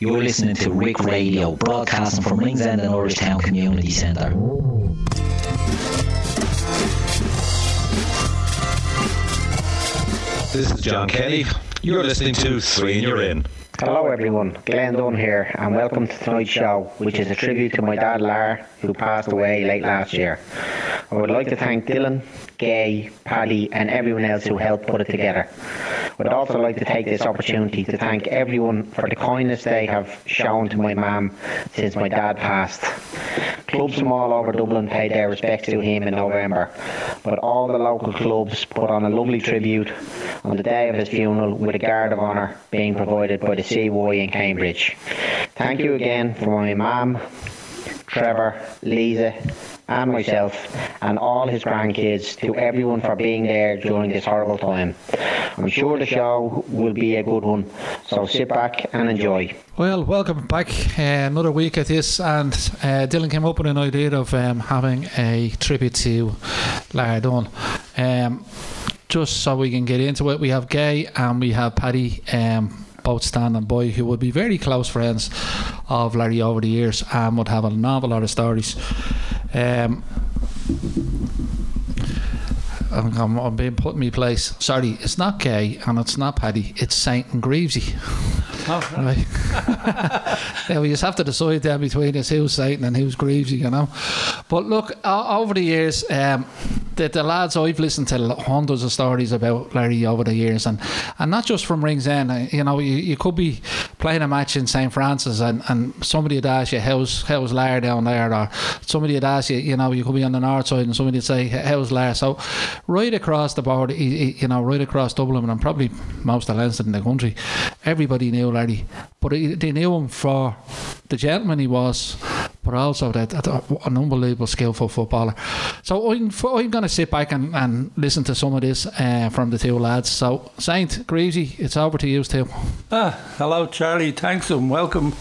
You're listening to Rick Radio, broadcasting from Ringsend and Irishtown Community Centre. This is John Kenny. You're listening to Three and You're In. Hello everyone, Glenn Dunn here and welcome to tonight's show which is a tribute to my dad Lar who passed away late last year. I would like to thank Dylan, Gay, Paddy and everyone else who helped put it together. I would also like to take this opportunity to thank everyone for the kindness they have shown to my mum since my dad passed. Clubs from all over Dublin paid their respects to him in November, but all the local clubs put on a lovely tribute on the day of his funeral with a guard of honour being provided by the CY in Cambridge. Thank you again for my mum, Trevor, Lisa, and myself, and all his grandkids, to everyone for being there during this horrible time. I'm sure the show will be a good one, so sit back and enjoy. Well, welcome back. Uh, another week at this, and uh, Dylan came up with an idea of um, having a tribute to Lara Dunn. Um, just so we can get into it, we have Gay and we have Paddy. Um, both standing by who would be very close friends of Larry over the years and would have an awful lot of stories. Um, I'm, I'm being put in my place. Sorry, it's not Gay and it's not Paddy. It's Saint and Greavsie. Oh, Right. yeah, we just have to decide there between us who's Satan and who's Greavsie, you know. But look, o- over the years, um, the, the lads I've listened to hundreds of stories about Larry over the years, and, and not just from Ringsend. uh, You know, you, you could be playing a match in St Francis, and, and somebody would ask you how's how's Larry down there, or somebody would ask you, you know, you could be on the north side, and somebody would say how's Larry. So right across the board, you know, right across Dublin, and probably most of Leinster in the country, everybody knew Larry, but they knew him for the gentleman he was, but also that, that an unbelievable skillful footballer. So I'm, I'm going to sit back and, and listen to some of this uh, from the two lads. So Saint Greavsie, it's over to you too. Ah, hello, Charlie. Thanks and welcome.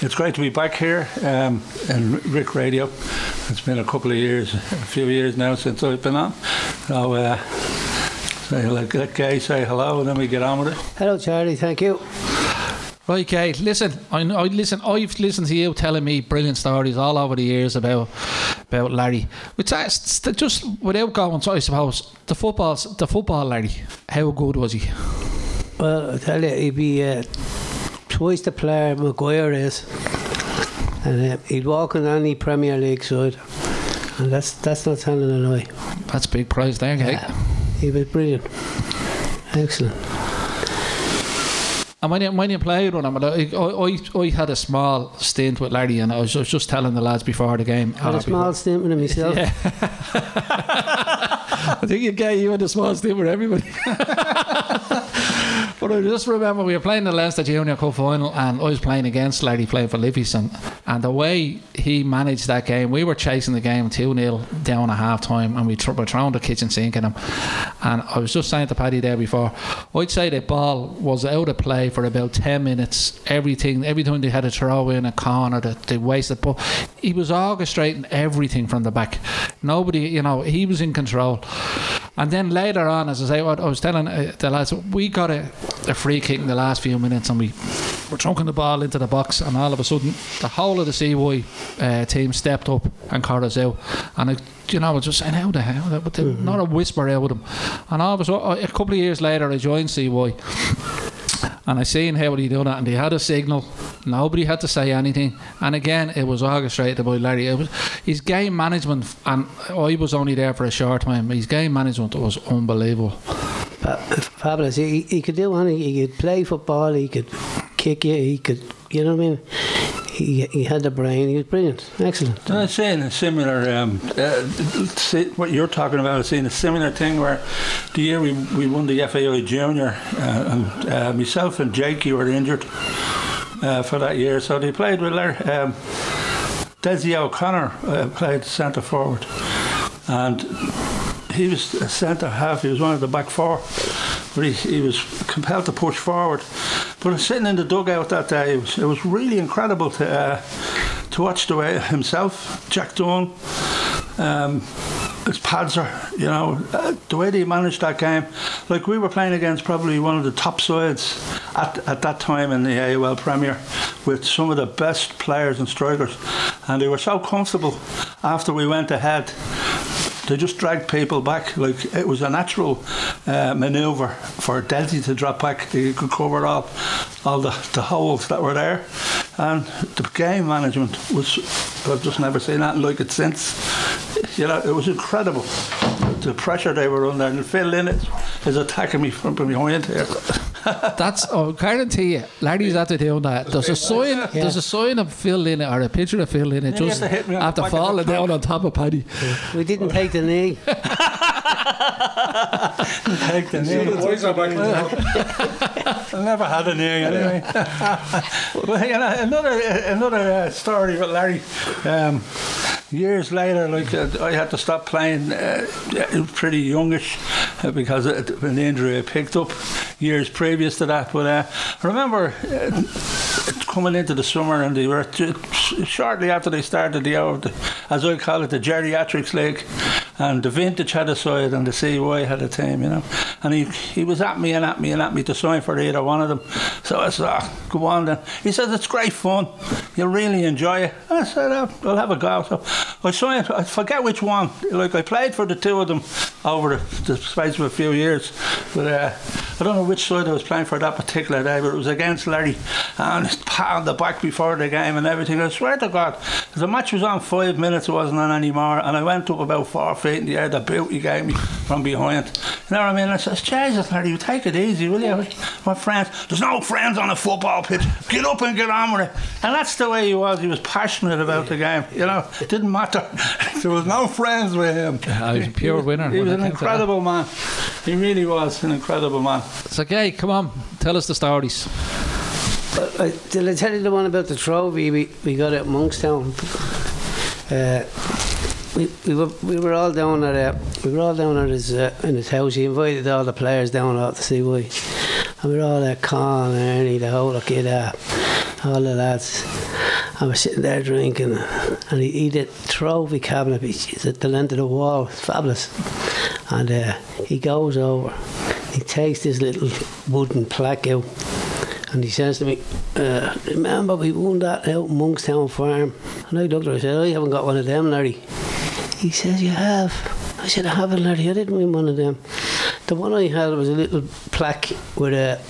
It's great to be back here um, in Rick Radio. It's been a couple of years, a few years now since I've been on. So, uh, say, let, let Gay say hello and then we get on with it. Hello, Charlie. Thank you. Right, Kay, listen, I, I listen. I've listened to you telling me brilliant stories all over the years about about Larry. Which that's just without going, so I suppose the football's the football Larry. How good was he? Well, I tell you, he'd be uh, twice the player Maguire is, and uh, he'd walk on any Premier League side, and that's that's not telling a lie. That's a big prize there, Kay. Yeah. He was brilliant, excellent. And when you, when you played with him, I, I, I had a small stint with Larry, and I was, I was just telling the lads before the game. Had ah, a small stint with him myself. Yeah. I think you get you had a small stint with everybody. but I just remember we were playing the Leinster Junior Cup final, and I was playing against Larry, playing for Livingston, and the way he managed that game, we were chasing the game two 0 down at half time, and we tr- were throwing the kitchen sink at him. And I was just saying to Paddy there before, I'd say the ball was out of play for about ten minutes. Everything, every time they had a throw in a corner, that they wasted. But he was orchestrating everything from the back. Nobody, you know, he was in control. And then later on, as I say, what I was telling uh, the lads, we got a, a free kick in the last few minutes, and we were trunking the ball into the box, and all of a sudden, the whole of the CY uh, team stepped up and caught us out. And I, you know, I was just saying, how the hell? But the, not a whisper out of them. And all of a sudden, a couple of years later, I joined CY. And I seen how he done that, and they had a signal. Nobody had to say anything. And again, it was orchestrated by Larry. It was his game management, and I was only there for a short time. His game management was unbelievable. Fabulous. He, he could do anything. He could play football. He could kick you. He could, you know what I mean? He, he had the brain. He was brilliant. Excellent. I'm saying a similar, um, uh, what you're talking about is saying a similar thing where the year we, we won the FAI Junior, uh, and uh, myself and Jakey were injured uh, for that year, so they played with Larry. Um, Desi O'Connor uh, played centre forward, and he was a centre half. He was one of the back four, but he, he was compelled to push forward. But sitting in the dugout that day, it was, it was really incredible to uh, to watch the way himself, Jack Dunn, um, his Padzer, you know, the way they managed that game. Like we were playing against probably one of the top sides at, at that time in the AUL Premier. with some of the best players and strikers, and they were so comfortable after we went ahead. They just dragged people back like it was a natural uh, manoeuvre for Delty to drop back. He could cover all, all the, the holes that were there, and the game management was. I've just never seen that like it since. You know, it was incredible. The pressure they were under, and Phil Linnett is attacking me from behind here. That's oh, guarantee you, Larry's after doing that. There's a sign, there's a sign of Phil Linnett or a picture of Phil Linnett Yeah, just have to hit me on the after back of the falling down on top of Paddy. We didn't take the knee. Take the knee. I never had a knee anyway. but you know, another another uh, story with Larry. Um, years later, like uh, I had to stop playing uh, pretty youngish uh, because of an injury I picked up years previous to that. But uh, I remember. Uh, Coming into the summer, and they were t- shortly after they started the, the, as I call it, the geriatrics league, and the vintage had a side, and the CY had a team, you know. And he he was at me and at me and at me to sign for either one of them. So I said, oh, "Go on then." He said, "It's great fun. You'll really enjoy it." I said, oh, "I'll have a go." So I signed. I forget which one. Like I played for the two of them over the, the space of a few years, but uh, I don't know which side I was playing for that particular day. But it was against Larry, and it's pat on the back before the game and everything. I swear to God, the match was on five minutes. It wasn't on anymore, and I went up about four feet in the air. The boot he gave me from behind. You know what I mean? I says, Jesus, Larry, you take it easy, will you? My friends, there's no friends on a football pitch. Get up and get on with it. And that's the way he was. He was passionate about the game. You know, it didn't matter. there was no friends with him. He was a pure winner He was an came to that. incredible man. He really was an incredible man. So, Gay, come on, tell us the stories. Uh, did I tell you the one about the trophy we, we got at Monkstown? Uh, we, we were we were all down at uh, we were all down at his uh, in his house. He invited all the players down out to see why, and we were all there, Con, Ernie, the whole of kid, uh, all the lads. I was sitting there drinking, and he, he did trophy cabinet. It's at the end of the wall, it's fabulous. And uh, he goes over, he takes this little wooden plaque out. And he says to me, uh, remember we won that out Monkstown Farm? And I looked at him and said, I haven't got one of them, Larry. He says, you have. I said, I haven't, Larry. I didn't win one of them. The one I had was a little plaque with a,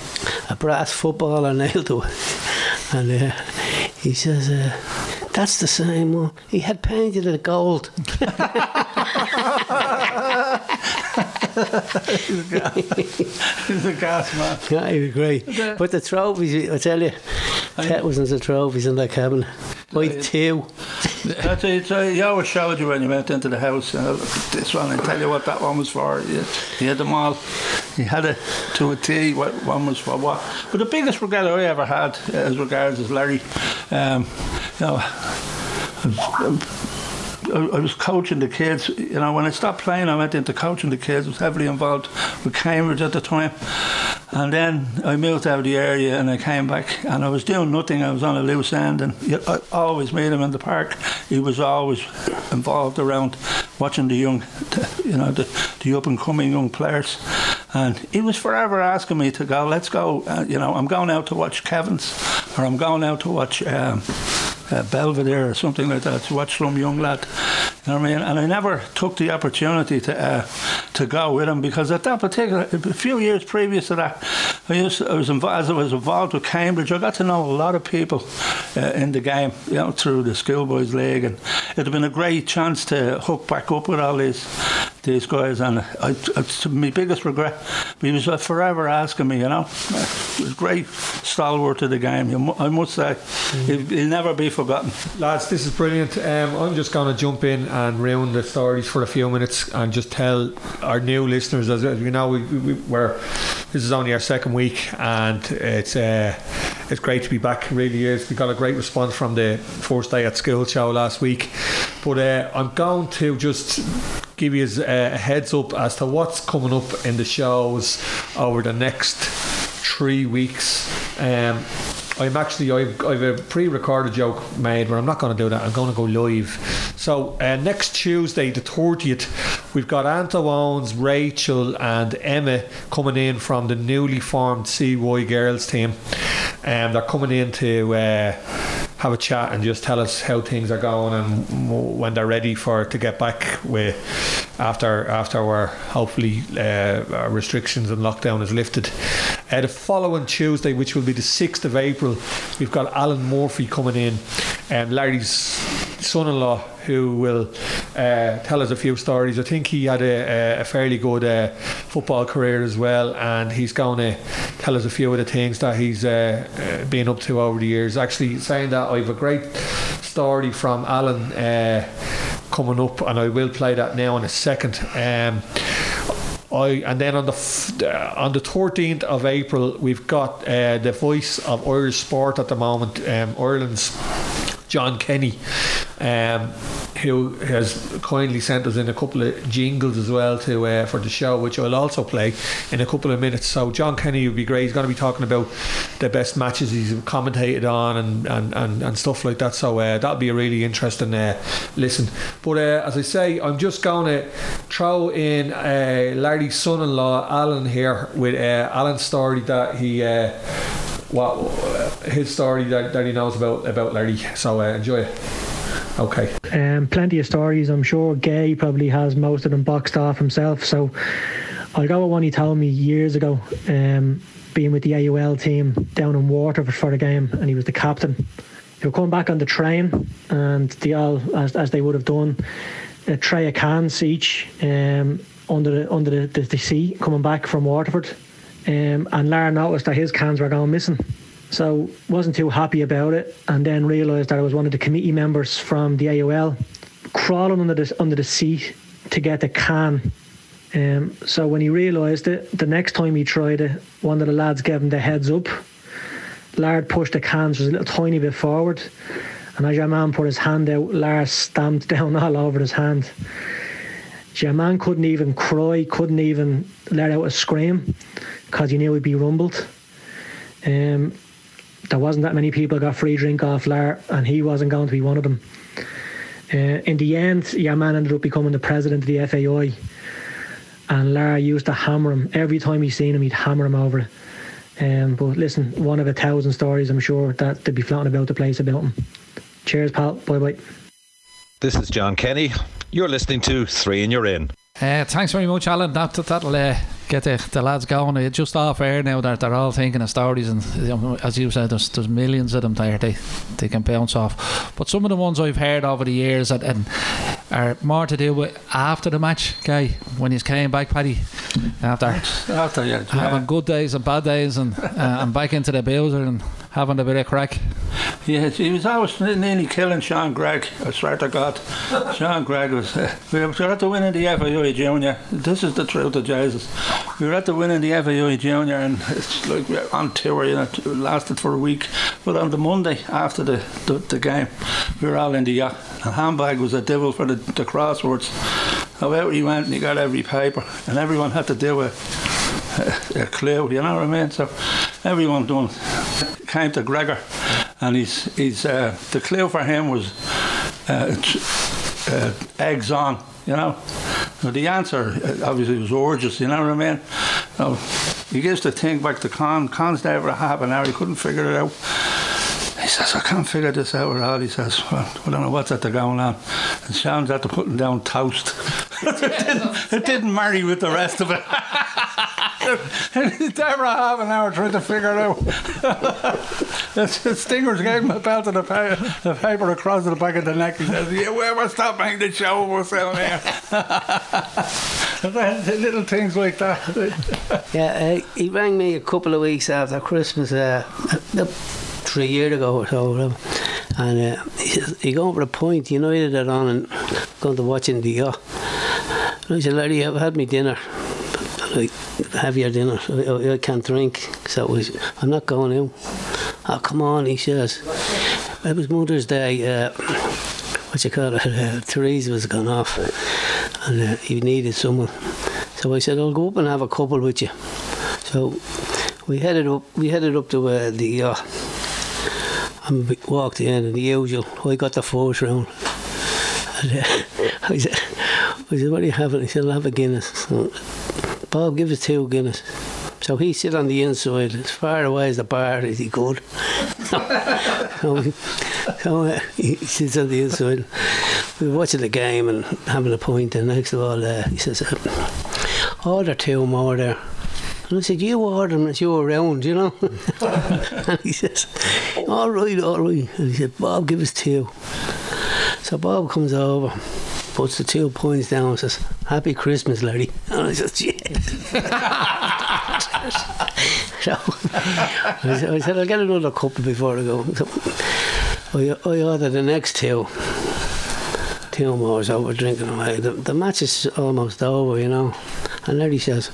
a brass footballer nailed to it. And uh, he says, uh, that's the same one. He had painted it gold. He's a gas man. yeah, he was great. But the trophies, I tell you, thousands of trophies in that cabinet. By two. That's it. So he always showed you when you went into the house. Uh, look at this one I tell you what that one was for. He, he had them all. He had it to a T. What one was for what. But the biggest regret I ever had, uh, as regards is Larry. Um, you know. I, was coaching the kids. You know, when I stopped playing, I went into coaching the kids. I was heavily involved with Cambridge at the time. And then I moved out of the area and I came back and I was doing nothing. I was on a loose end and I always made him in the park. He was always involved around watching the young, you know, the, the up and coming young players. And he was forever asking me to go, let's go, uh, you know, I'm going out to watch Kevin's or I'm going out to watch. Um, uh, Belvedere or something like that to watch some young lad. You know what I mean? And I never took the opportunity to uh, to go with him because at that particular, a few years previous to that, I used I was involved, as I was involved with Cambridge. I got to know a lot of people uh, in the game, you know, through the schoolboys league, and it had been a great chance to hook back up with all these these guys. And I, it's my biggest regret. He was forever asking me, you know, he was great stalwart of the game. I must say, he'll, he'll never be forgotten. Lads, this is brilliant. Um, I'm just going to jump in and ruin the stories for a few minutes and just tell our new listeners, as as you know, we, we, we're this is only our second week, and it's uh, it's great to be back. It really is. We got a great response from the first day at school show last week, but uh, I'm going to just give you a heads up as to what's coming up in the shows over the next three weeks. Um, I'm actually I've, I've a pre-recorded joke made, but I'm not going to do that. I'm going to go live. So uh, next Tuesday, the 30th, we've got Anto Owens, Rachel, and Emma coming in from the newly formed CY girls team. Um, they're coming in to uh, have a chat and just tell us how things are going and when they're ready for to get back with after after our hopefully uh, our restrictions and lockdown is lifted. Uh, the following Tuesday, which will be the sixth of April, we've got Alan Murphy coming in, and Larry's son-in-law who will uh, tell us a few stories. I think he had a, a fairly good uh, football career as well, and he's going to tell us a few of the things that he's uh, uh, been up to over the years. Actually, saying that, I have a great story from Alan uh, coming up, and I will play that now in a second. Um, I, and then on the f- uh, on the 13th of April, we've got the voice of Irish sport at the moment, um, Ireland's John Kenny, um, who has kindly sent us in a couple of jingles as well to uh, for the show, which I'll also play in a couple of minutes. So John Kenny would be great. He's going to be talking about the best matches he's commentated on and, and, and, and stuff like that. So uh, that'll be a really interesting uh, listen. But uh, as I say, I'm just going to throw in uh, Larry's son-in-law Alan here with uh, Alan's story that he. What his story that, that he knows about about Larry. So enjoy it. Okay. Um, plenty of stories. I'm sure Gay probably has most of them boxed off himself. So I'll go with one he told me years ago, um, being with the AUL team down in Waterford for the game, and he was the captain. Were coming back on the train, and they all, as, as they would have done, a tray of cans each um, under the under the, the, the seat coming back from Waterford. Um, and Lara noticed that his cans were going missing. So wasn't too happy about it, and then realised that I was one of the committee members from the AUL, crawling under the under the seat to get the can. Um, so when he realised it, the next time he tried it, one of the lads gave him the heads up. Lard pushed the cans just a little tiny bit forward, and as your man put his hand out, Lars stamped down all over his hand. Your man couldn't even cry, couldn't even let out a scream because he knew he'd be rumbled. Um, there wasn't that many people got free drink off Lar, and he wasn't going to be one of them. Uh, in the end, your man ended up becoming the president of the FAI, and Lar used to hammer him every time he seen him. He'd hammer him over it. Um, but listen, one of a thousand stories, I'm sure that they'd be floating about the place about him. Cheers, pal. Bye bye. This is John Kenny. You're listening to Three and You're In. Uh, thanks very much, Alan. That, that'll uh, get the, the lads going. Uh, just off air now, they're, they're all thinking of stories, and as you said, there's, there's millions of them there they, they can bounce off. But some of the ones I've heard over the years and, and are more to do with after the match, guy, when he's came back, Paddy, after After yeah, having good days and bad days, and uh, and back into the bowser and having a bit of crack. Yes, he was always nearly killing Sean Gregg. I swear to God, Sean Gregg was. Uh, we were at the win in the FAI Junior. This is the truth of Jesus. We were at the win in the FAI Junior, and it's like we were on tour. You know, it lasted for a week. But on the Monday after the, the, the game, we were all in the yacht. And handbag was a devil for the, the crosswords. How out he went and he got every paper, and everyone had to do a, a, clue. You know what I mean? So everyone done came to Gregor, and he's he's uh, the clue for him was uh, uh, eggs on. You know, now the answer uh, obviously was gorgeous. You know what I mean? So he gives the thing back to Con. Con's half an hour. He couldn't figure it out. He says, I can't figure this out at all. He says, well, I don't know what's at the going on. And Sean's the putting down toast. it, didn't, it didn't marry with the rest of it. for half an hour trying to figure it out. the Stingers gave him a belt a, pa- the paper across the back of the neck. He says, yeah, well, we're stopping the show. Selling here. Little things like that. Yeah, uh, he rang me a couple of weeks after Christmas, uh, uh, three years ago or so, and uh, he says, "You going for a point? United are on and going to watch in the yacht." And I said, "Larry, I've had me dinner." Like, have your dinner. I, I can't drink, so was, I'm not going out. Oh, come on, he says. It was Mother's Day. Uh, what you call it? Uh, Therese was gone off, and uh, he needed someone. So I said, I'll go up and have a couple with you. So we headed up. We headed up to uh, the yacht. And we walked in, and the usual. I got the first round. And, uh, I said, I said, what are you having? He said, I'll have a Guinness. Bob, give us two Guinness. So he sit on the inside, as far away as the bar as he could. so he- so, uh, he sits on the inside. We were watching the game and having a pint, and next of all, uh, he says, uh, "Order two more there." And I said, "You order them as you're around, you know." and he says, "All right, all right." And he said, "Bob, give us two. So Bob comes over, puts the two points down, and says, "Happy Christmas, Larry." And I says, "Yeah." so I said, "I'll get another couple before I go." So I, I ordered the next two. Two more, so we're drinking away. The, the match is almost over, you know. And Larry says,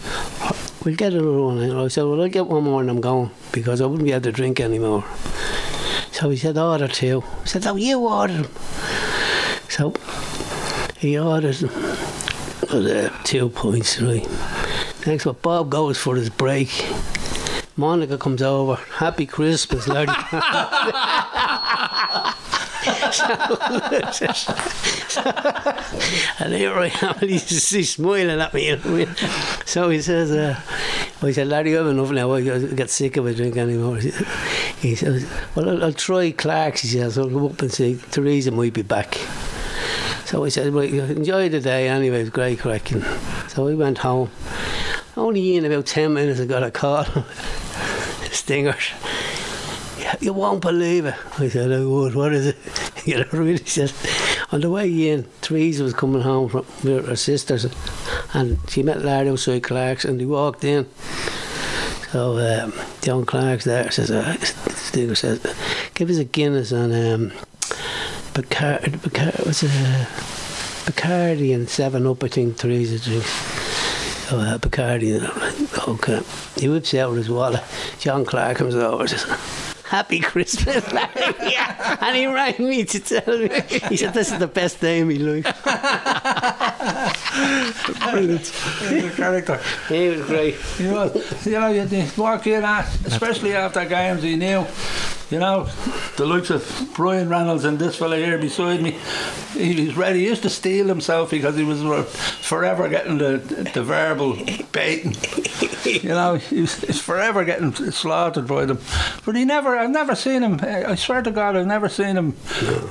We'll get another one. And I said, Well, I'll get one more and I'm going because I wouldn't be able to drink anymore. So he said, Order two. I said, Oh, you order them. So he ordered them. With, two points, right. Next one, Bob goes for his break. Monica comes over. Happy Christmas, Larry. and here I am, and he's, he's smiling at me. you know I mean? So he says, uh, I said, Larry, I've enough now. I get sick of it drink anymore. He says, Well, I'll, I'll try Clark's. He says, I'll go up and see. Teresa might be back. So I said, Well, enjoy the day anyway. It was great cracking. So we went home. Only in about 10 minutes, I got a call. Stingers. You won't believe it. I said, I would. What is it? You know, really says, on the way in, Teresa was coming home from with her sisters, and she met Larry outside Clark's, and they walked in. So um, John Clark's there says, uh, Stinger says, give us a Guinness and um, Bacardi, Bacardi, what's it, uh, Bacardi and Seven Up, I think Teresa drinks. So uh, Bacardi, and I'm okay. He whips out his wallet. John Clark comes over and says, Happy Christmas, Larry. yeah. And he rang me to tell me. He said, This is the best day of my life. Brilliant. He's a character. He was great. He was. You know, you walk in, at, especially after games, he knew. You know, the likes of Brian Reynolds and this fella here beside me, he was ready. He used to steal himself because he was forever getting the the verbal baiting. You know, he was, he's forever getting slaughtered by them. But he never, I've never seen him. I swear to God, I've never seen him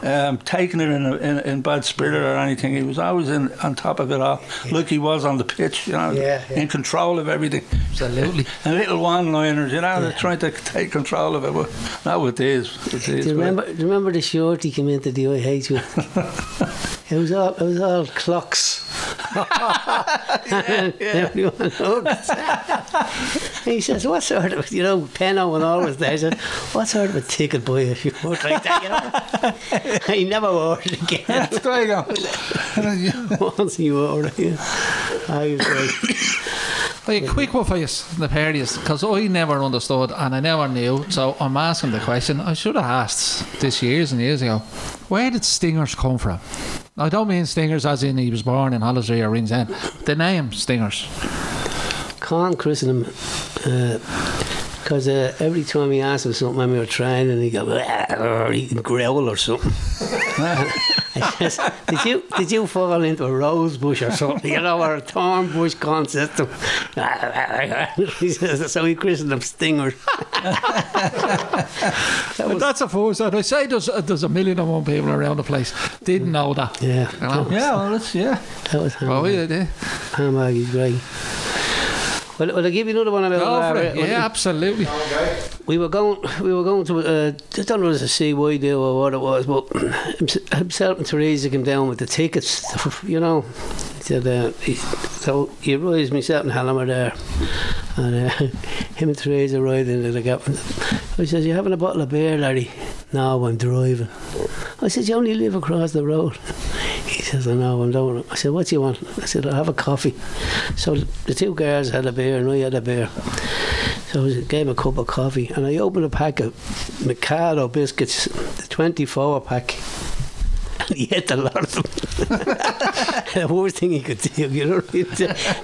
um, taking it in, a, in in bad spirit or anything. He was always in on top of it all, like he was on the pitch. You know, Yeah, yeah. in control of everything. Absolutely. And little one-liners, you know, they're trying to take control of it. But not with these. With these Do you remember? Do you remember the shirt he came into the IH with? it was all. It was all clocks. And Everyone looked. he says, "What sort of you know?" Penno and all was there. He said, "What sort of a ticket buy a shirt like that?" You know. he never wore it again. There you go. Once he wore it, yeah. I was like, A quick one for you, the of because I never understood and I never knew. So I'm asking the question. I should have asked this years and years ago. Where did Stingers come from? I don't mean Stingers as in he was born in Hollisray or Ringsend. The name Stingers. Con christened him because uh, every time he asked him something when we were training, he go or he growl or something. I says, did you did you fall into a rose bush or something, you know, or a thorn bush concept? he says, so he christened them Stingers. that But was, that's a force. And I say there's, uh, there's a million and one people around the place didn't know that. yeah, You know? Yeah, well, that's yeah. that was Oh, Ham- yeah, yeah. Hamburg, great. Well, well, I'll give you another one about Go for Larry. it. Yeah, absolutely. We were going. We were going to. Uh, I don't know if it was a CY deal or what it was, but hims- himself and Teresa came down with the tickets. You know, said. Uh, he, so he arrives, myself and Helen were there, and uh, him and Teresa ride into the gap. I says, "You having a bottle of beer, Larry?" No, I'm driving. I said, "You only live across the road." He says, I know, I'm doing it. I said, what do you want? I said, I'll have a coffee. So the two girls had a beer and I had a beer. So I gave him a cup of coffee and I opened a pack of Mikado biscuits, the 24 pack. And he ate a lot of them. the worst thing he could do, you know.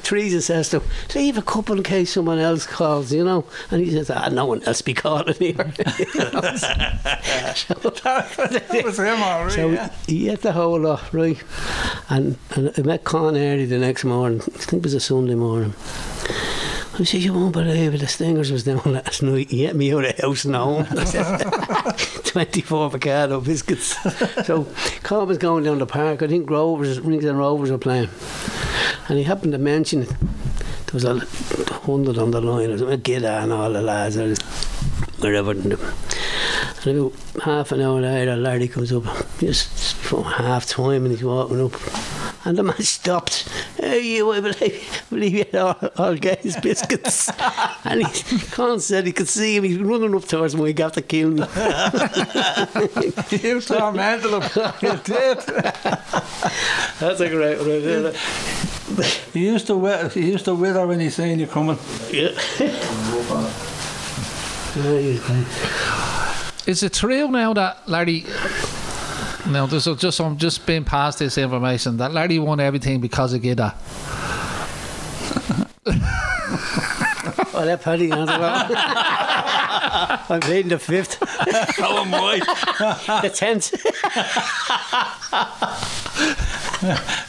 Teresa says to him, leave a couple in case someone else calls, you know. And he says, ah, no one else be calling here. You know? That was him, right. So yeah. he ate the whole lot, right? And, and I met Con early the next morning. I think it was a Sunday morning. I said, you won't believe it, the Stingers was down last night. He had me out of the house and home. I said, 24 avocado biscuits. so Cobb was going down the park. I think Rovers, Ringsend Rovers were playing. And he happened to mention it. There was a hundred on the line, or something, Gidda and all the lads, or wherever. And about half an hour later, a Larry comes up, just from half time, and he's walking up. And the man stopped. Hey, you, I believe, I believe you had all, all guys' biscuits. and he, Con said he could see him. He's running up towards me. He got to kill me. you tormented him. You did. That's a great one. He used to wi- he used to wither when he seen you coming. Yeah. Is it true now that Larry? No, this is just I'm just being passed this information that Larry won everything because of Gidda. Oh, that Paddy answer that. I'm playing the fifth. How am I? the tenth.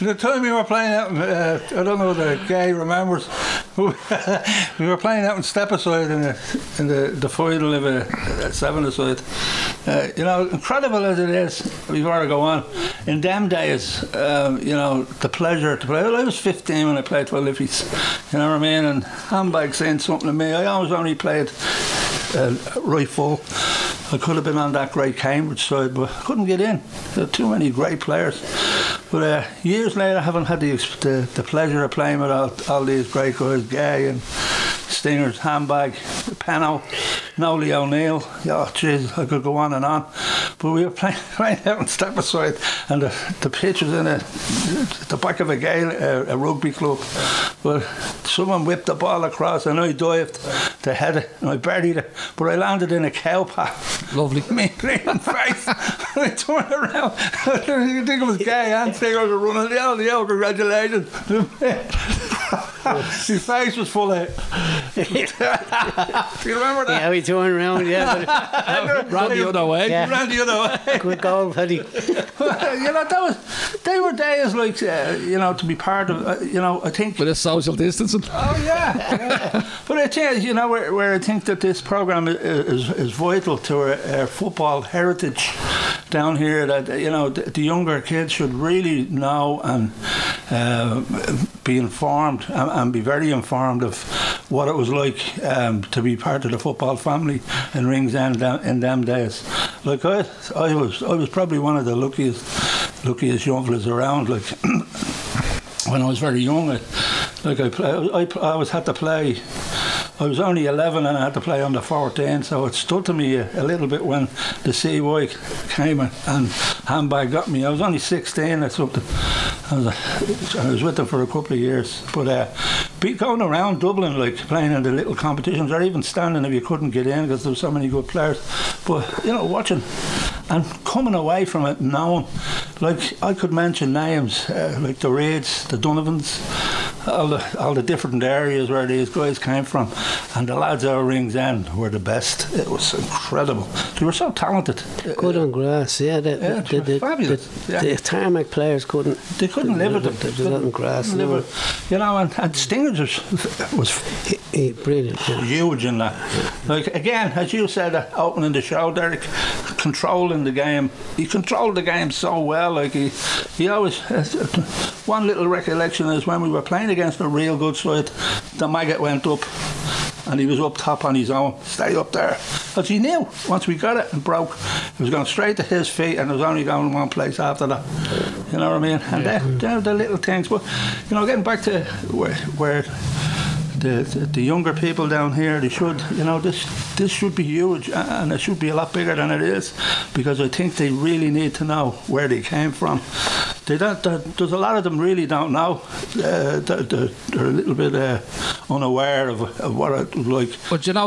the time we were playing out, uh, I don't know the guy remembers. we were playing out in Stepaside in the in the, the final of a, a seven aside. Uh, you know, incredible as it is. Before I go on, in them days, um, you know, the pleasure to play. Well, I was 15 when I played for Liffey's. You know what I mean? And handbag saying something to me. I always only played uh, right full. I could have been on that great Cambridge side, but I couldn't get in. There were too many great players. But uh, years later, I haven't had the, the, the pleasure of playing with all, all these great guys, Gay and Stingers, Handbag, Peno, Nolly O'Neill. Oh, jeez, I could go on and on. But we were playing right out in Stepaside, and the, the pitch was in a, the back of a, Gale, a, uh, a rugby club. But someone whipped the ball across, and I dived to head it, and I buried it. But I landed in a cow path. Lovely. Me clean face. I turned around. I think it was gay and Stinger was running. Yeah, yeah, congratulations. His face was full of. Do you remember that? Yeah, we turned around. Yeah, but Ran the other way. Yeah. Ran the other way. good goal, Paddy. you know, that was. They were days like uh, you know to be part of. Uh, you know, I think. With a social distancing. Oh yeah, yeah. but I think you know where, where I think that this program i- is is vital to our, our football heritage down here. That you know the, the younger kids should really know and uh, be informed and, and be very informed of what it was like um, to be part of the football family in Ringsend down- in them days. Like I, I was, I was probably one of the luckiest, luckiest young fellas around. Like when I was very young, I, like I, play, I, I always had to play. I was only 11 and I had to play under 14, so it stood to me a, a little bit when the CY came and, and handbag got me. I was only 16 or something. I was, I was with them for a couple of years, but uh, be going around Dublin, like playing in the little competitions, or even standing if you couldn't get in because there were so many good players. But you know, watching and coming away from it, knowing, like I could mention names uh, like the Raids, the Donovans, all the all the different areas where these guys came from, and the lads out Ringsend were the best. It was incredible. They were so talented. Good on grass, yeah. The, Yeah, the, the, fabulous, The, yeah. the tarmac players couldn't. They couldn't live with it. They did that on grass. Couldn't They live it. You know, and, and Stingers was, was eh, brilliant. Yeah. huge in that. Like again, as you said, uh, opening the show, Derek, controlling the game. He controlled the game so well. Like he, he always. One little recollection is when we were playing against a real good side, the maggot went up. And he was up top on his own, stay up there. But he knew once we got it and broke, it was going straight to his feet and it was only going one place after that. You know what I mean? And they're, they're the little things. But, you know, getting back to where, where the, the younger people down here they should you know this this should be huge and it should be a lot bigger than it is because I think they really need to know where they came from. They don't there's a lot of them really don't know. Uh, they're, they're, they're a little bit uh, unaware of, of what it was like. But you know,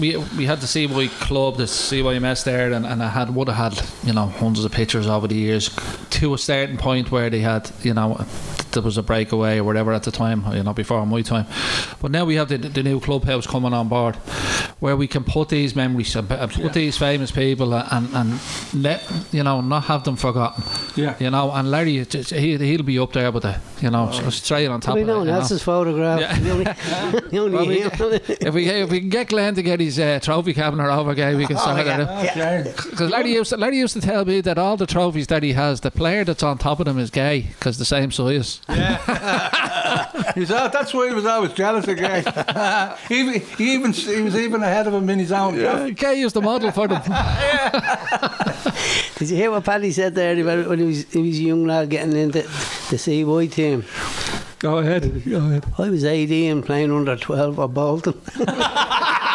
we we had the CY club, the CYMS there, and, and I had would have had you know hundreds of pictures over the years to a certain point where they had you know there was a breakaway or whatever at the time, you know, before my time. But now we have the, the new clubhouse coming on board, where we can put these memories, and put these famous people, and and let you know not have them forgotten. Yeah. You know, and Larry, just- he, he'll be up there with the, you know, straight on top We of it. know know. that's his photograph. Yeah. The only, only Well, we- if we if we can get Glenn to get his uh, trophy cabinet over again, we can sort it out. Okay. Because Larry used to, Larry used to tell me that all the trophies that he has, the player that's on top of them is gay because the same size. Yeah. He's al- that's why he was always jealous of Gay. he, even- he even he was even ahead of him in his own. Uh, gay is the model for them. Did you hear what Paddy said there about when he was he was a young lad getting into the CY team? Go ahead. Go ahead. I was 18 playing under 12 for Bolton.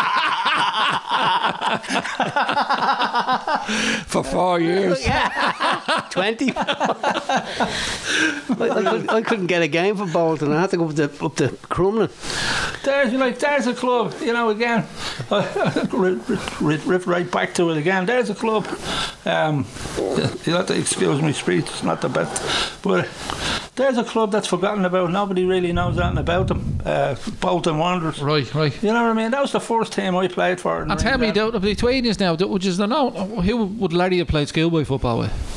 For four years. Yeah. 20. I, I, couldn't, I couldn't get a game for Bolton. I had to go up to, up to Crumlin. There's like there's a club, you know. Again, riff, riff, riff right back to it again. There's a club. Um, you have to excuse me, speech. It's not the best, but there's a club that's forgotten about. Nobody really knows anything about them. Uh, Bolton Wanderers. Right, right. You know what I mean? That was the first team I played for. in And tell me, England. Between you now, which is the known, who would Larry have played schoolboy football with?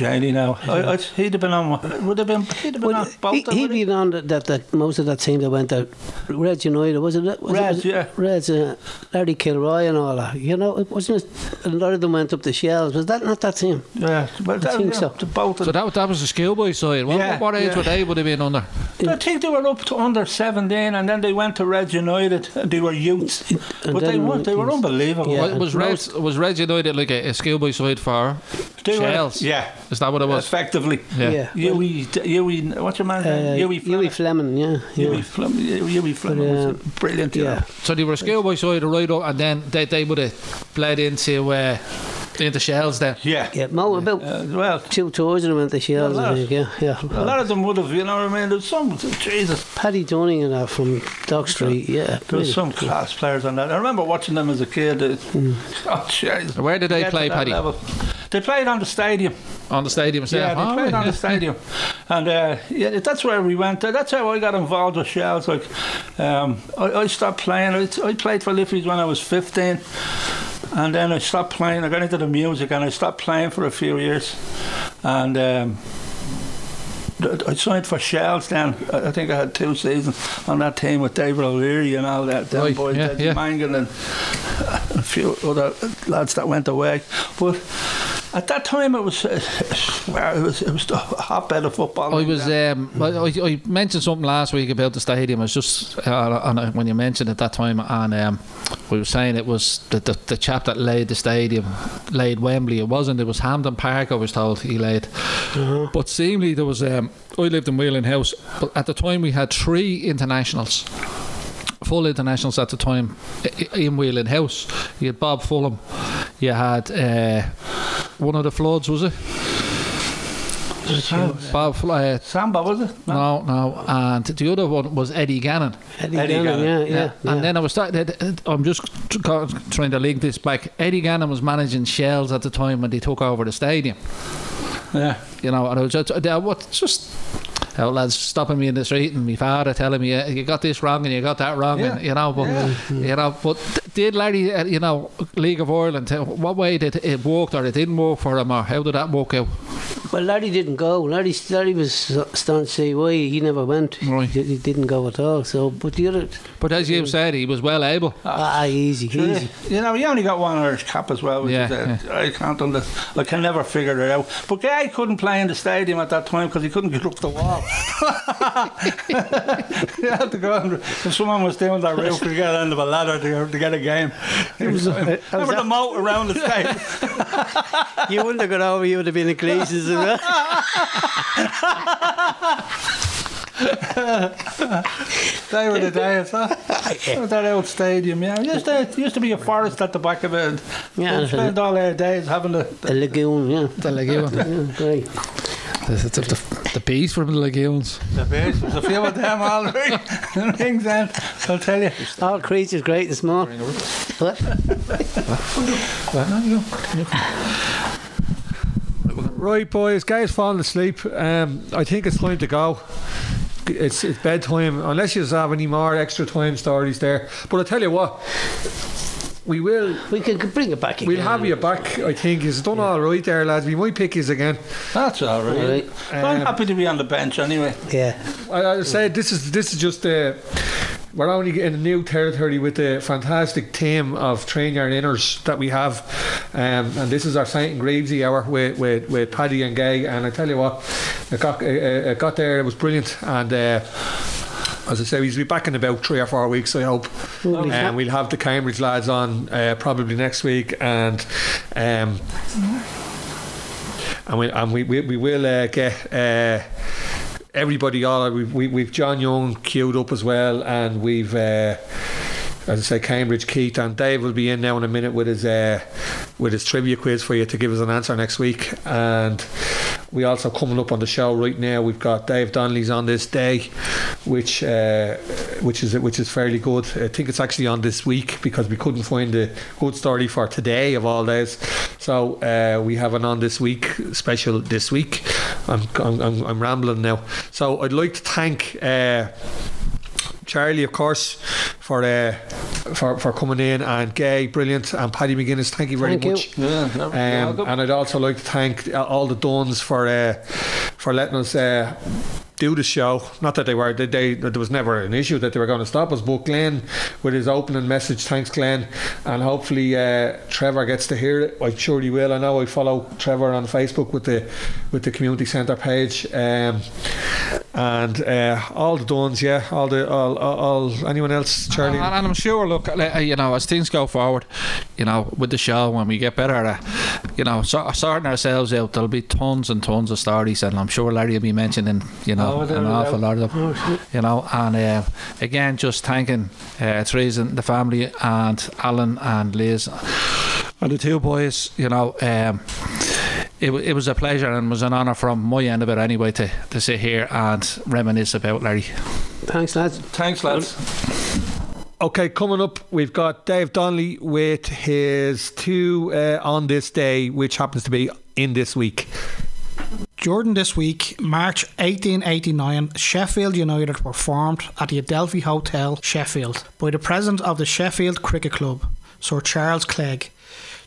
Janie now. I, I, he'd have been on. Would have been. He'd have been Well, on Bolton. he'd would he? been on that, that, that most of that team that went out. Reds United, was it? Was Reds, it, yeah. Reds, uh, Larry Kilroy and all that. You know, it wasn't it, a lot of them went up the Shels. Was that not that team? Yeah, but I that, think yeah, so. The Bolton. So that, that was the schoolboy side. What, Yeah, what age yeah. would they would have been under? I think they were up to under 17 and then they went to Red United and they were youths. And but they weren't, they were unbelievable. Yeah. was and Red most- was Red United like a, a schoolboy side for They were- Shels? yeah. Is that what it was? Effectively. Yeah. Yui, Yui, what's your man's Uh, name? Yui Huey Fleming. Fleming, yeah. Yui yeah. Fleming. Yui Fleming was um, brilliant. You yeah. So they were schoolboy side right up, and then they, they would have bled into uh, into Shels then. Yeah. Yeah, Mo, about Uh, well, two tours of them went the Shels, Yeah, I think. Yeah, a lot of them would have, you know what I mean? There's some, Jesus, Paddy Dunning and that from Dock Street, yeah. there was some class players on that. I remember watching them as a kid. uh, Oh, jeez. Where did they play, Paddy? level. They played on the stadium. On the stadium Yeah, itself? they Oh, played right, on yeah. the stadium, and uh, yeah, that's where we went. That's how I got involved with shells. Like, um, I, I stopped playing. I, I played for Liffey's when I was fifteen, and then I stopped playing. I got into the music, and I stopped playing for a few years, and. Um, I signed for Shels then. I think I had two seasons on that team with David O'Leary and all that. Them Right, boys, yeah, yeah. Mangan and a few other lads that went away. But at that time, it was uh, it was it was a hotbed of football. I was. Um, I, I- I mentioned something last week about the stadium. I was just uh, a, when you mentioned it that time, and um, we were saying it was the, the the chap that laid the stadium, laid Wembley. It wasn't. It was Hampden Park. I was told he laid. But seemingly there was. Um, I lived in Wheeling House, but at the time we had three internationals. Full internationals at the time i- in Wheeling House. You had Bob Fullam. You had uh, one of the floods, was it? Bob Fl- uh, Samba, was it? no, no, and the other one was Eddie Gannon. Eddie, Eddie Gannon, Gannon. yeah, yeah. yeah. And then I was starting. I'm just trying to link this back. Eddie Gannon was managing Shels at the time when they took over the stadium. Yeah. You know, and I was just, uh, what just. uh, lads stopping me in the street and my father telling me uh, you got this wrong and you got that wrong Yeah. and you know but you know but did Larry uh, you know League of Ireland uh, what way did it work or it didn't work for him or how did that work out Well, Larry didn't go. Larry, Larry was staunch CY. He never went. Right. He, he didn't go at all. So, but the other, but as you said he was well able ah, easy, easy. You know, he only got one Irish cap as well. Which Yeah, is, uh, I can't under, I can never figure it out. But Guy couldn't play in the stadium at that time because he couldn't get up the wall. he had to go and, if someone was doing that roof, to get end of a ladder to, to get a game. It was, remember the moat around the stadium? You wouldn't have got over. You would have been in creases as well. They were the days, huh? that old stadium, yeah. Used to, it used to be a forest at the back of it. Yeah, we spent all our days having the, A lagoon, yeah. the lagoon yeah great. the, the, the, the bees from the lagoons the bees, There's a few of them already. Things then, I'll tell you. All creatures, great and small. What? Right, boys, guys falling asleep. Um, I think it's time to go. It's it's bedtime, unless you have any more extra time stories there. But I tell you what, we will. We can bring it back again. We'll have you back. I think it's done all right there, lads. We might pick you again. That's all right. All right. I'm Um, happy to be on the bench anyway. Yeah. I, I said this is this is just uh, we're only in a new territory with the fantastic team of train yard inners that we have, um, and this is our Saint and Greavsie hour with, with, with Paddy and Gay. And I tell you what, it got it, it got there. It was brilliant, and. Uh, as I say, we'll be back in about three or four weeks, I hope. And we'll have the Cambridge lads on uh, probably next week, and um, and we and we we, we will uh, get. Uh, everybody all we've, we, we've John Young queued up as well and we've uh, as I say Cambridge Keith and Dave will be in now in a minute with his uh, with his trivia quiz for you to give us an answer next week and we also coming up on the show right now we've got Dave Donnelly's on this day which uh, which is which is fairly good. I think it's actually on this week because we couldn't find a good story for today of all days. So uh, we have an on this week special this week. I'm, I'm, I'm, rambling now. So I'd like to thank uh, Charlie, of course, for uh, for for coming in, and Gay, brilliant, and Paddy McGuinness. Thank you very Thank you. much. Yeah, no, yeah, Um, and I'd also like to thank uh, all the Duns for uh, for letting us uh, do the show. Not that they were, they, they, there was never an issue that they were going to stop us, but Glenn, with his opening message, thanks Glenn, and hopefully uh, Trevor gets to hear it. I'm sure he will. I know I follow Trevor on Facebook with the with the community centre page. Um, and uh, all the Duns, yeah, all the all, all, all anyone else, Charlie. And, and I'm sure, look, uh, you know, as things go forward, you know, with the show, when we get better at, you know, sorting ourselves out, there'll be tons and tons of stories, and I'm sure Larry will be mentioning, you know, Oh, an awful doubt. lot of them, you know, and uh, again, just thanking uh, Theresa and the family and Alan and Liz and the two boys, you know. Um, it, it was a pleasure and was an honour from my end of it anyway to, to sit here and reminisce about Larry. Thanks, lads. Thanks, lads. Okay, coming up, we've got Dave Donnelly with his two uh, on this day, which happens to be in this week. Jordan this week, March 1889, Sheffield United were formed at the Adelphi Hotel, Sheffield, by the president of the Sheffield Cricket Club, Sir Charles Clegg.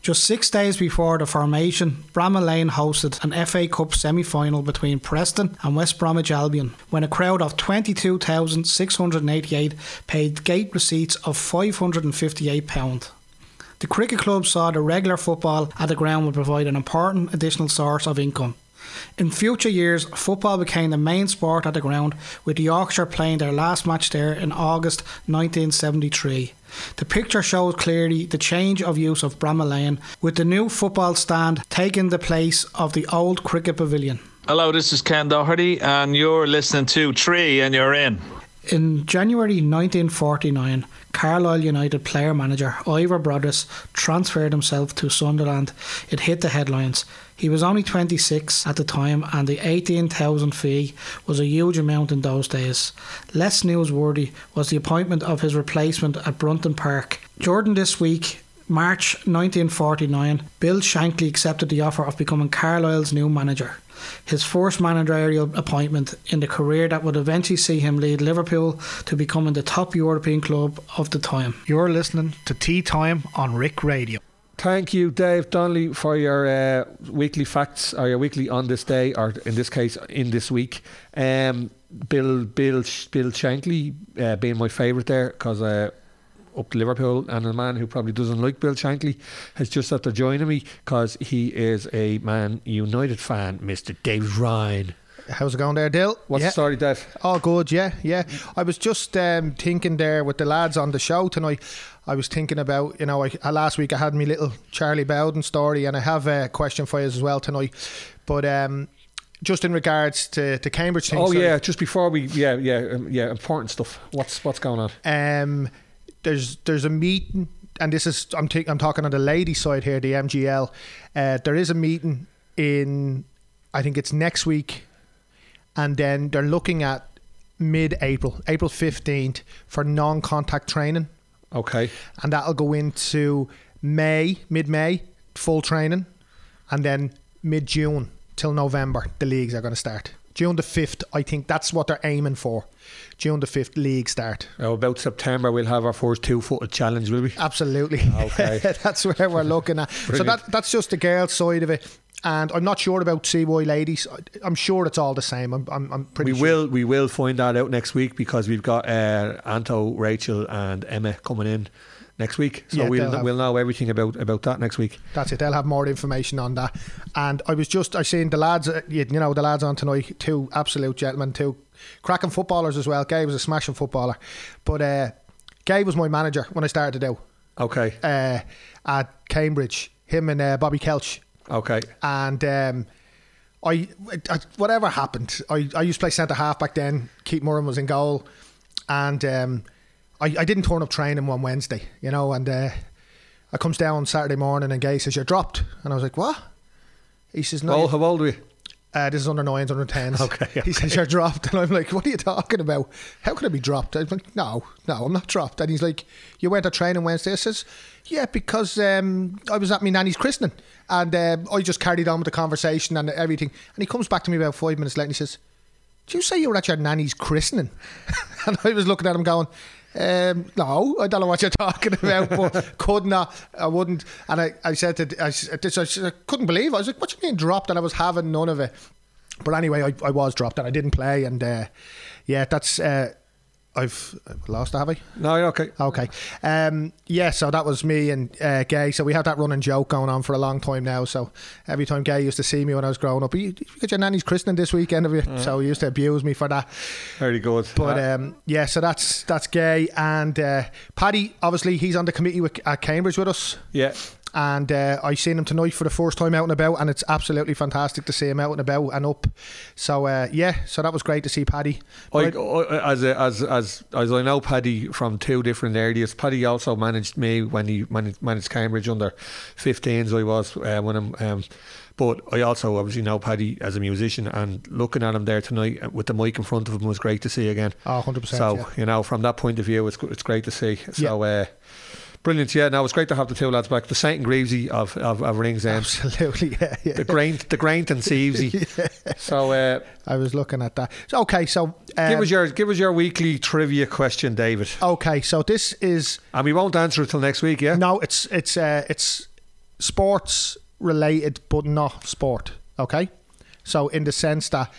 Just six days before the formation, Bramall Lane hosted an FA Cup semi final between Preston and West Bromwich Albion when a crowd of 22,688 paid gate receipts of £558. The cricket club saw the regular football at the ground would provide an important additional source of income. In future years, football became the main sport at the ground, with Yorkshire playing their last match there in August 1973. The picture shows clearly the change of use of Bramall Lane, with the new football stand taking the place of the old cricket pavilion. Hello, this is Ken Doherty, and you're listening to Tree, and you're in. In January 1949, Carlisle United player manager Ivor Broadis transferred himself to Sunderland. It hit the headlines. He was only 26 at the time, and the 18,000 fee was a huge amount in those days. Less newsworthy was the appointment of his replacement at Brunton Park. Jordan this week. March 1949, Bill Shankly accepted the offer of becoming Carlisle's new manager his first managerial appointment in the career that would eventually see him lead Liverpool to becoming the top European club of the time. You're listening to Tea Time on Rick Radio. Thank you, Dave Donnelly, for your uh, weekly facts or your weekly on this day, or in this case, in this week. Um, Bill, Bill, Bill Shankly uh, being my favourite there because. Uh, up to Liverpool, and a man who probably doesn't like Bill Shankly has just after joining me because he is a Man United fan, Mr. Dave Ryan. How's it going there, Dill? What's yeah. the story, Dave? All good, yeah, yeah. I was just um, thinking there with the lads on the show tonight. I was thinking about, you know, I, uh, last week I had my little Charlie Bowden story, and I have a question for you as well tonight. But um, just in regards to, to Cambridge things. Oh yeah, just before we, yeah, yeah, um, yeah, important stuff. What's what's going on? Um, there's there's a meeting, and this is I'm t- I'm talking on the lady side here, the MGL. Uh, there is a meeting in, I think it's next week, and then they're looking at mid-April, April fifteenth, for non-contact training, Okay, and that'll go into May, mid-May, full training, and then mid-June till November, the leagues are going to start. June the fifth. I think that's what they're aiming for. June the fifth league start. Oh, about September, we'll have our first two-footed challenge, will we? Absolutely. Okay. that's where we're looking at. so that that's just the girls' side of it. And I'm not sure about CY ladies. I'm sure it's all the same. I'm, I'm, I'm pretty we sure. will we will find that out next week because we've got uh, Anto, Rachel, and Emma coming in next week. So Yeah, we'll have- we'll know everything about about that next week. That's it. They'll have more information on that. And I was just I seen the lads. uh, You know the lads on tonight. Two absolute gentlemen. Two cracking footballers as well. Gay was a smashing footballer, but uh, Gay was my manager when I started out Okay. uh, at Cambridge. Him and uh, Bobby Kelch. Okay. And um, I, I whatever happened, I, I used to play centre half back then. Keith Murray was in goal, and um, I, I didn't turn up training one Wednesday, you know, and uh, I comes down Saturday morning and Gay says you're dropped, and I was like what? He says no. Oh, how old are we? Uh, this is under nines, under tens. Okay, He says you're dropped, and I'm like, "What are you talking about? How could I be dropped?" I'm like, "No, no, I'm not dropped." And he's like, "You went to training Wednesday?" I says, "Yeah, because um, I was at my nanny's christening, and um I just carried on with the conversation and everything." And he comes back to me about five minutes later, and he says, "Did you say you were at your nanny's christening?" and I was looking at him going. Um, no, I don't know what you're talking about, but could not, I wouldn't. And I, I said to, I, I I couldn't believe. I was like, what you mean dropped? And I was having none of it. But anyway, I, I was dropped and I didn't play. And uh, yeah, that's, uh, I've lost, have I? No, you're okay. Okay. Um, yeah, so that was me and uh, Gay. So we had that running joke going on for a long time now. So every time Gay used to see me when I was growing up, you, you got your nanny's christening this weekend, have you? So he used to abuse me for that. Very good. But Uh, um, yeah, so that's that's Gay and uh, Paddy. Obviously, he's on the committee with, at Cambridge with us. yeah. And uh, I seen him tonight for the first time out and about, and it's absolutely fantastic to see him out and about and up. So uh, yeah, so that was great to see Paddy. I, I- as a, as as as I know Paddy from two different areas. Paddy also managed me when he managed, managed Cambridge under 15s. I was uh, when I'm. Um, but I also obviously know Paddy as a musician, and looking at him there tonight uh, with the mic in front of him was great to see again. Oh, 100%, So yeah. you know, from that point of view, it's it's great to see. So. Uh, Brilliant, yeah. Now it's great to have the two lads back. The Saint and Greavsie of, of, of Ringsend. absolutely, yeah, yeah. The Graint, the Graint and Sievesy. So, uh, I was looking at that. So, okay, so um, give us your give us your weekly trivia question, David. okay, so this is And we won't answer it till next week, yeah? no, it's it's uh, it's sports related, but not sport. Okay, so in the sense that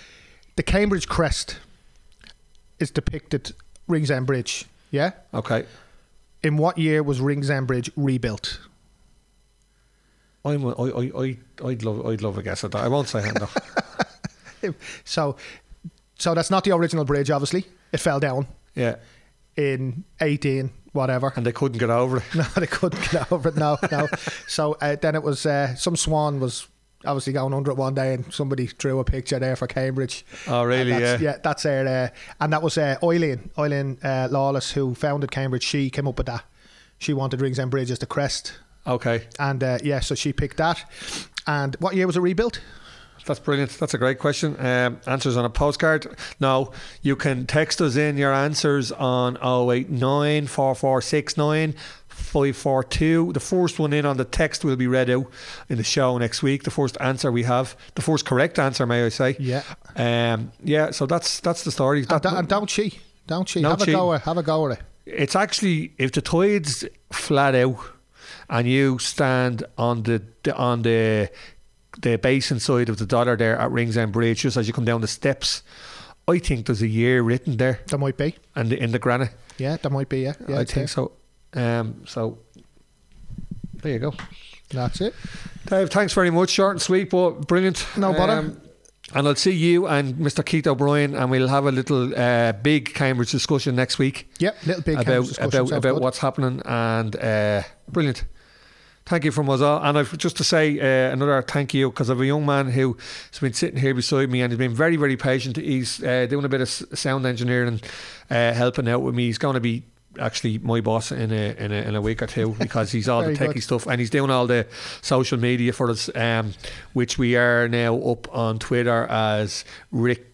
the Cambridge crest is depicted Ringsend Bridge. Yeah. Okay. In what year was Ringsend Bridge rebuilt? I'm, I, I, I, I'd love, I'd love a guess at that. I won't say hand. So, so that's not the original bridge. Obviously, it fell down Yeah, in eighteen whatever. and they couldn't get over it. No, they couldn't get over it. No, no. So uh, then it was uh, some swan was obviously going under it one day, and somebody drew a picture there for Cambridge. Oh, really? That's, Yeah. yeah. That's there, uh, and that was uh, Eileen, Eileen uh, Lawless, who founded Cambridge. She came up with that. She wanted Ringsend Bridge as the crest, Okay, and uh, yeah, so she picked that. And what year was it rebuilt? that's brilliant. That's a great question. Um, answers on a postcard. No, you can text us in your answers on 089 4469 542. The first one in on the text will be read out in the show next week. The first answer we have, the first correct answer, may I say? Yeah. Um, yeah. So that's that's the story. And, da- and don't cheat, don't cheat. Have cheat. a go. at- Have a go at it. it's actually if the tide's flat out and you stand on the, the on the the basin side of the Dodder there at Ringsend Bridge, just as you come down the steps, I think there's a year written there, There might be. and in the granite. Yeah, there might be. Yeah, yeah I think there. so. Um, so there you go, That's it. Dave. Thanks very much. Short and sweet, but brilliant. Um, No bother. and I'll see you and Mr. Keith O'Brien, and we'll have a little uh, big Cambridge discussion next week. Yep, little big about Cambridge discussion, about about good. what's happening and uh, brilliant. Thank you from us all, and I've just to say uh, another thank you because I've a young man who has been sitting here beside me and he's been very very patient. He's uh, doing a bit of sound engineering, uh, helping out with me. He's going to be actually my boss in a in a, in a week or two because he's all the Very techie good. stuff and he's doing all the social media for us, um, which we are now up on Twitter as Rick.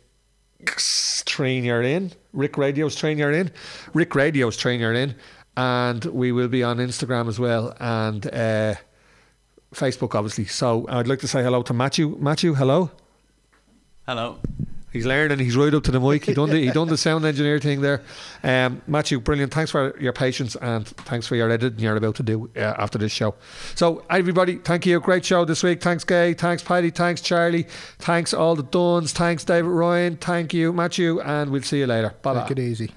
Train you're in. Rick Radio's train you're in. Rick Radio's train you're in. And we will be on Instagram as well and uh, Facebook, obviously. So I'd like to say hello to Matthew. Matthew, hello. Hello. He's learning. He's right up to the mic. He done the he done the sound engineer thing there. Um, Matthew, brilliant. Thanks for your patience and thanks for your editing you're about to do uh, after this show. So everybody, thank you. Great show this week. Thanks, Gay. Thanks, Paddy. Thanks, Charlie. Thanks all the Duns. Thanks, David Ryan. Thank you, Matthew. And we'll see you later. Bye bye. Take it easy.